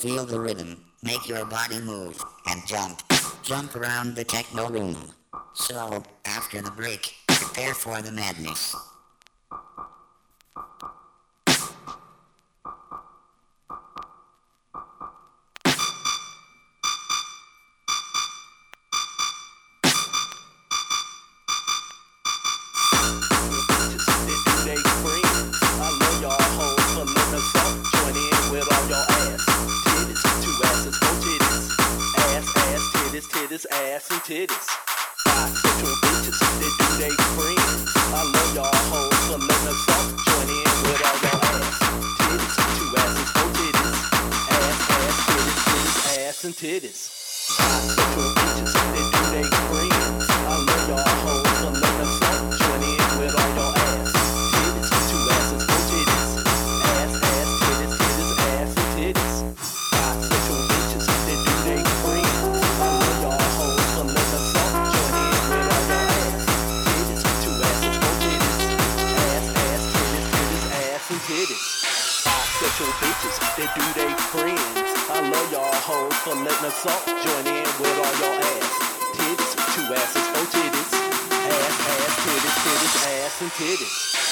Feel the rhythm, make your body move, and jump. Jump around the techno room. So, after the break, prepare for the madness. titties. They. I love y'all hoes. for letting us off. Join in with all your ass. Tits, two asses, four titties. Ass, ass, titties, titties, ass, and titties.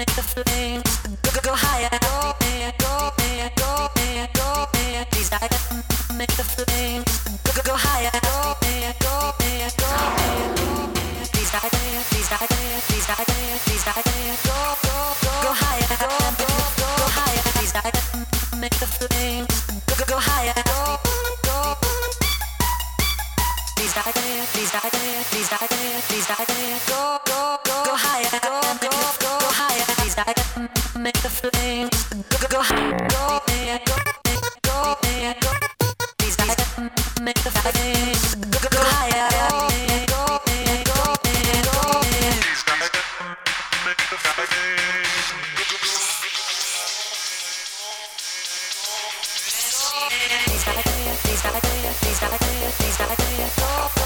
make the flames go, go, go higher go, go, go, go, go, go higher, desire to make the flame. Go, go, go higher, go, go, go, desire, desire, desire, desire, go, go, go, go higher, go, go, go, go higher, desire to make the flame. Go, go, go higher, go, go. Desire, desire, desire, desire, go, go, go, go higher, go, go, go, go higher, desire, make the flame. Go, go, go, go, go. Please gotta clear, please gotta clear, please gotta clear, please gotta clear.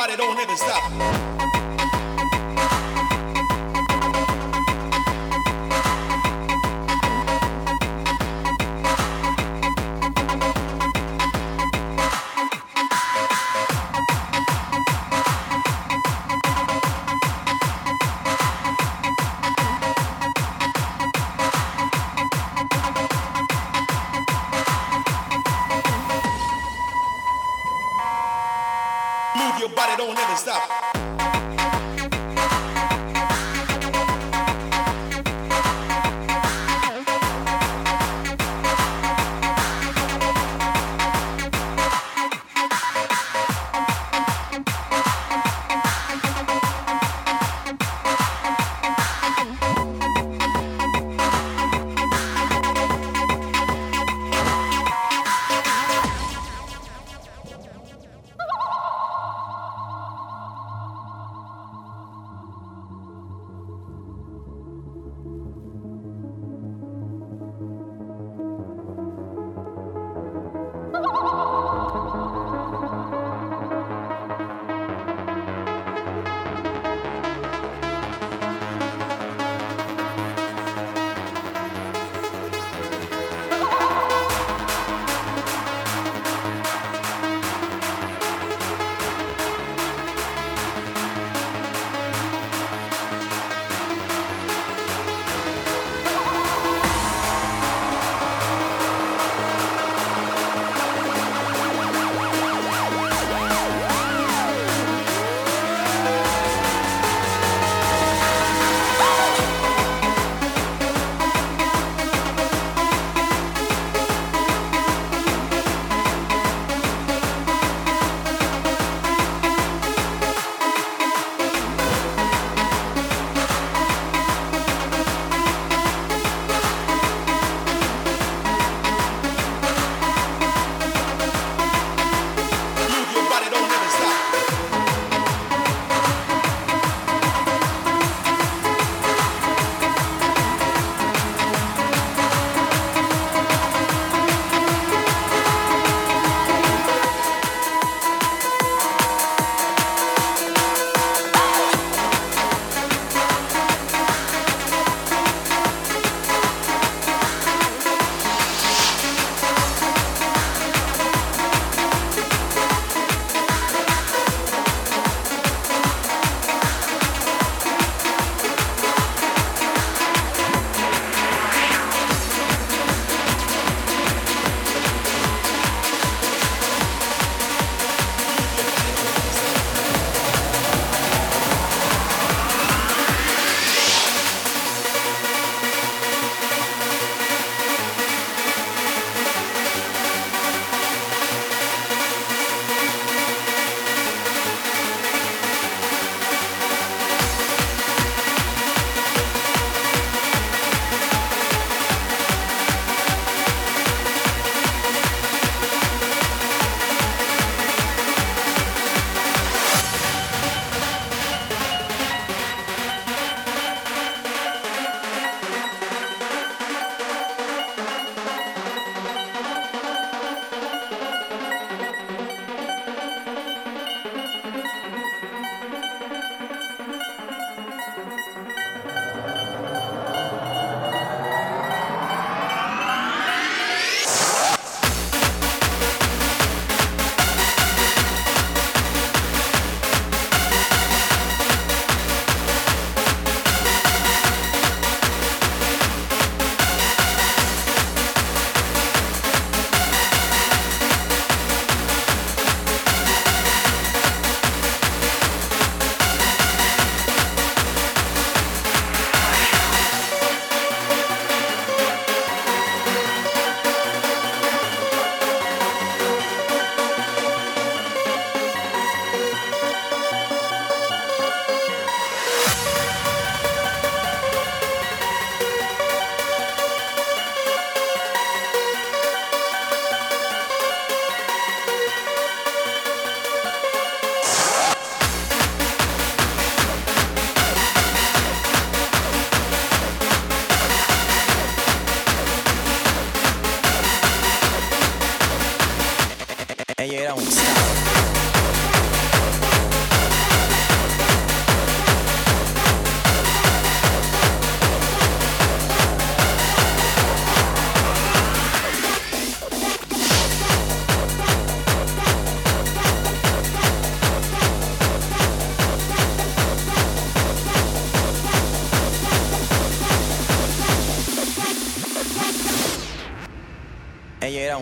Body don't ever stop.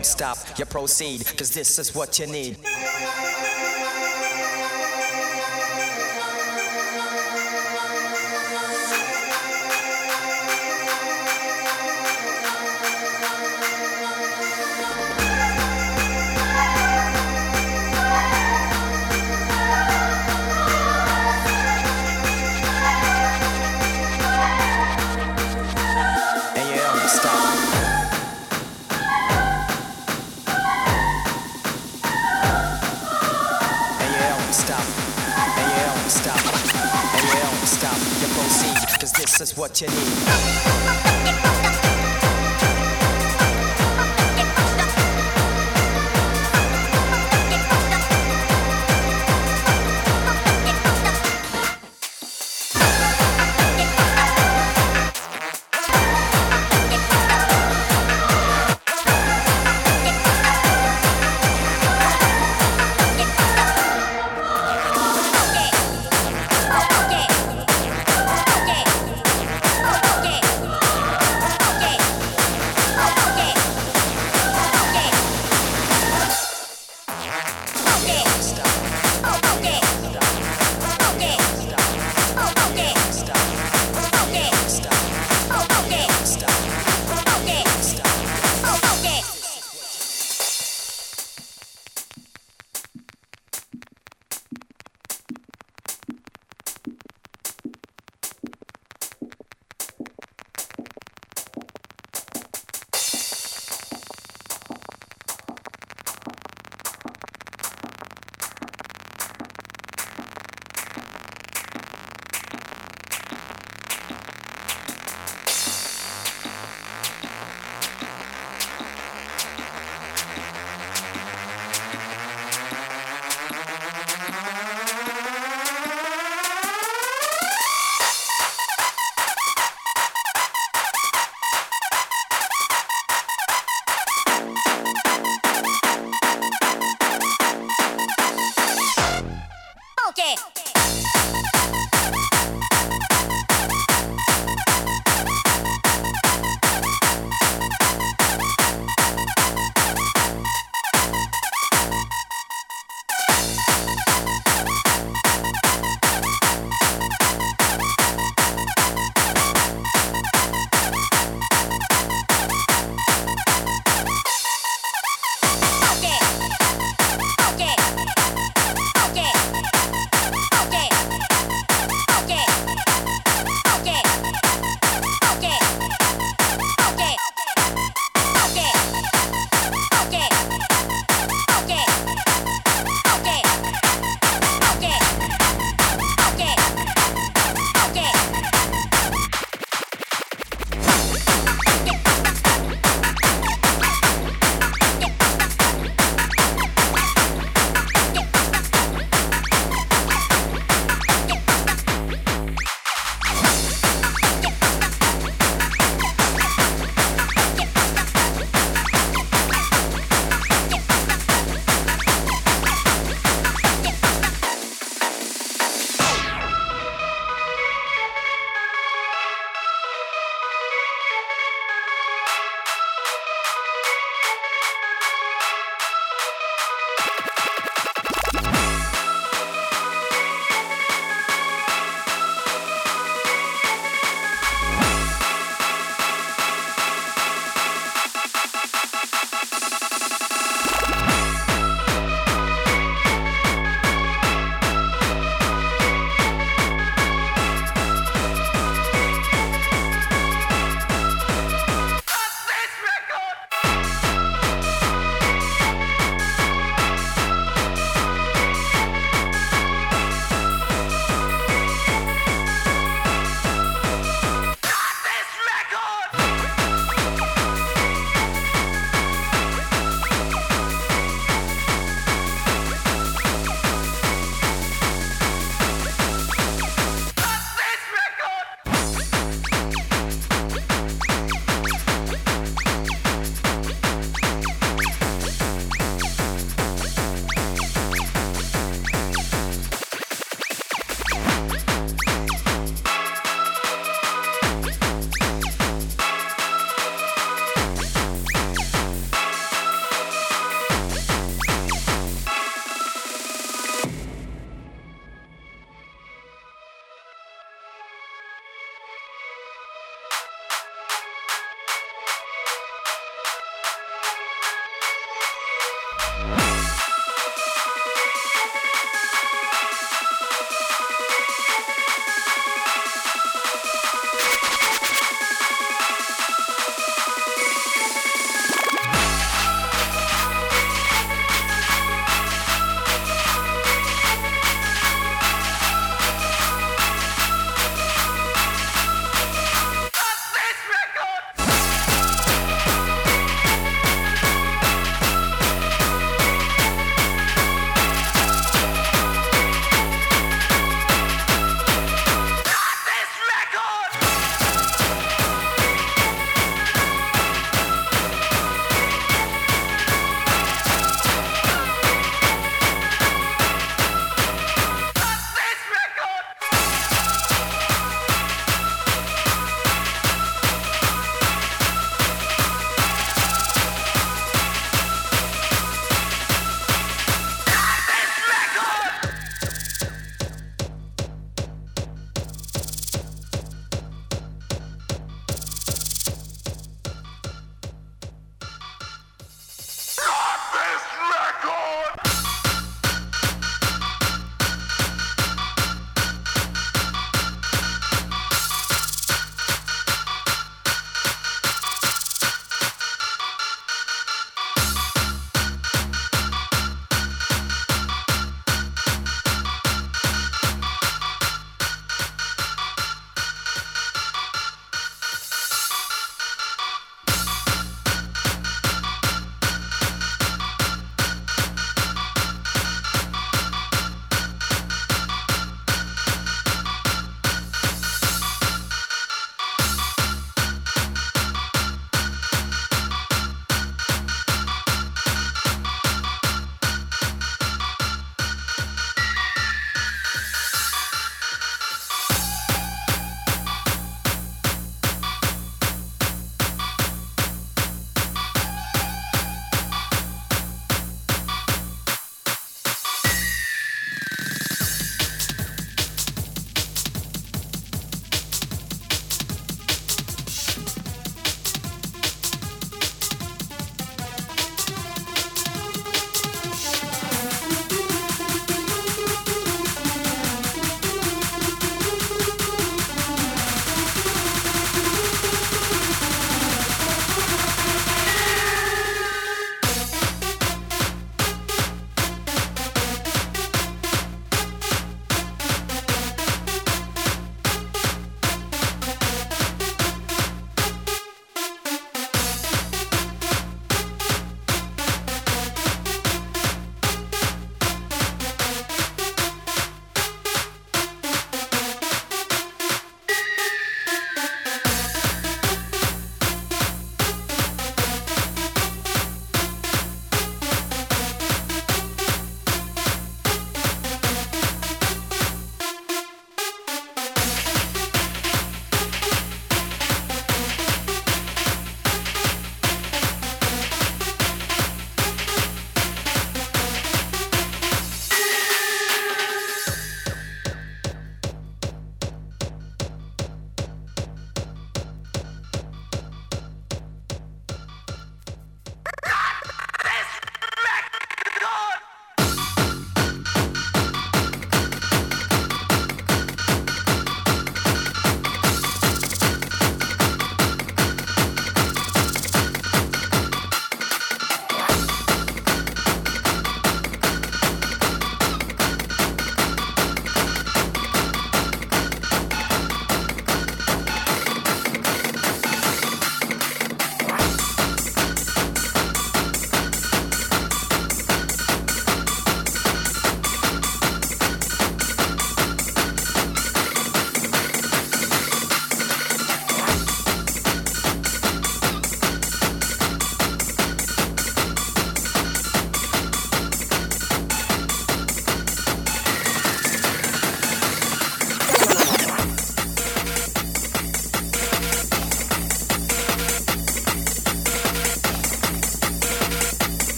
Don't stop, you proceed, cause this is what you need. Cause this is